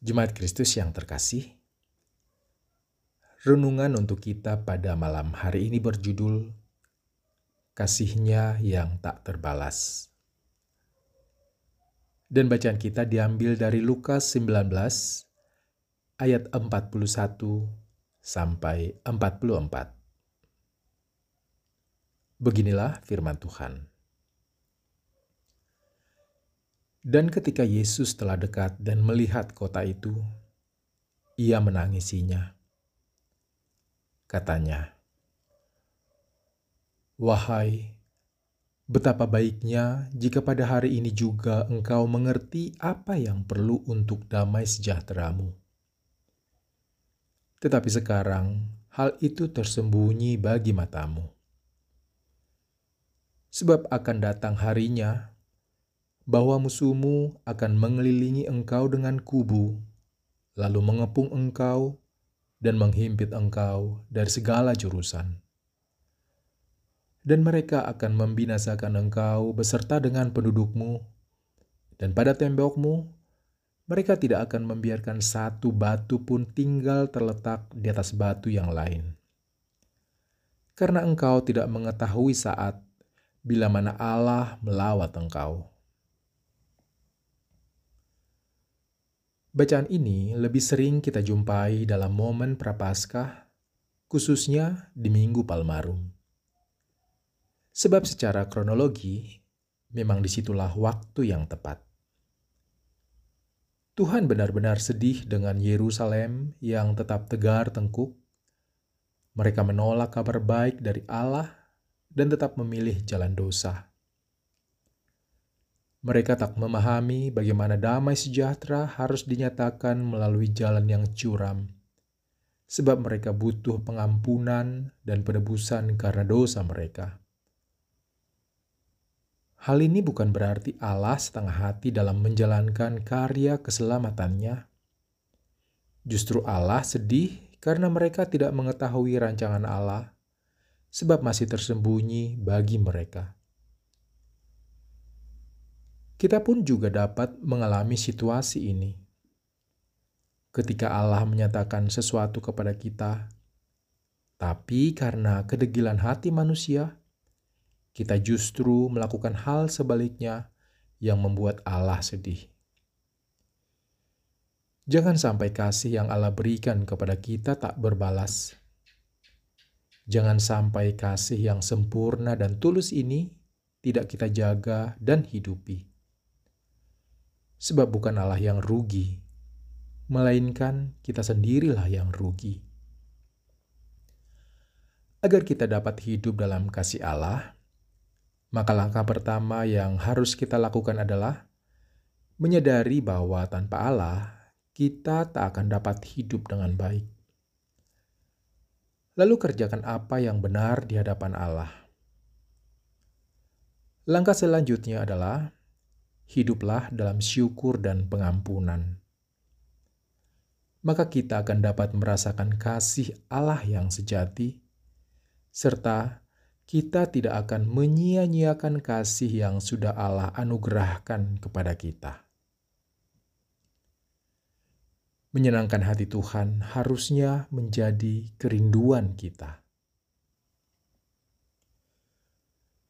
Jemaat Kristus yang terkasih, renungan untuk kita pada malam hari ini berjudul Kasihnya yang tak terbalas. Dan bacaan kita diambil dari Lukas 19 ayat 41 sampai 44. Beginilah firman Tuhan. Dan ketika Yesus telah dekat dan melihat kota itu, ia menangisinya. Katanya, "Wahai, betapa baiknya jika pada hari ini juga engkau mengerti apa yang perlu untuk damai sejahteramu. Tetapi sekarang hal itu tersembunyi bagi matamu." Sebab akan datang harinya bahwa musuhmu akan mengelilingi engkau dengan kubu, lalu mengepung engkau dan menghimpit engkau dari segala jurusan. Dan mereka akan membinasakan engkau beserta dengan pendudukmu, dan pada tembokmu mereka tidak akan membiarkan satu batu pun tinggal terletak di atas batu yang lain. Karena engkau tidak mengetahui saat bila mana Allah melawat engkau. Bacaan ini lebih sering kita jumpai dalam momen Prapaskah, khususnya di Minggu Palmarum. Sebab secara kronologi, memang di situlah waktu yang tepat. Tuhan benar-benar sedih dengan Yerusalem yang tetap tegar tengkuk. Mereka menolak kabar baik dari Allah dan tetap memilih jalan dosa. Mereka tak memahami bagaimana damai sejahtera harus dinyatakan melalui jalan yang curam, sebab mereka butuh pengampunan dan penebusan karena dosa mereka. Hal ini bukan berarti Allah setengah hati dalam menjalankan karya keselamatannya. Justru Allah sedih karena mereka tidak mengetahui rancangan Allah sebab masih tersembunyi bagi mereka. Kita pun juga dapat mengalami situasi ini. Ketika Allah menyatakan sesuatu kepada kita, tapi karena kedegilan hati manusia, kita justru melakukan hal sebaliknya yang membuat Allah sedih. Jangan sampai kasih yang Allah berikan kepada kita tak berbalas Jangan sampai kasih yang sempurna dan tulus ini tidak kita jaga dan hidupi. Sebab bukan Allah yang rugi, melainkan kita sendirilah yang rugi. Agar kita dapat hidup dalam kasih Allah, maka langkah pertama yang harus kita lakukan adalah menyadari bahwa tanpa Allah kita tak akan dapat hidup dengan baik. Lalu kerjakan apa yang benar di hadapan Allah. Langkah selanjutnya adalah hiduplah dalam syukur dan pengampunan. Maka kita akan dapat merasakan kasih Allah yang sejati, serta kita tidak akan menyia-nyiakan kasih yang sudah Allah anugerahkan kepada kita. Menyenangkan hati Tuhan harusnya menjadi kerinduan kita.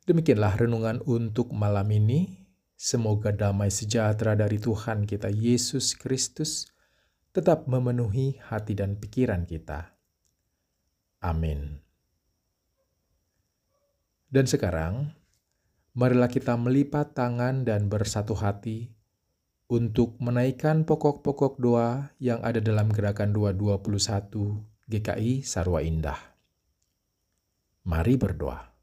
Demikianlah renungan untuk malam ini. Semoga damai sejahtera dari Tuhan kita Yesus Kristus tetap memenuhi hati dan pikiran kita. Amin. Dan sekarang, marilah kita melipat tangan dan bersatu hati untuk menaikkan pokok-pokok doa yang ada dalam gerakan 221 GKI Sarwa Indah. Mari berdoa.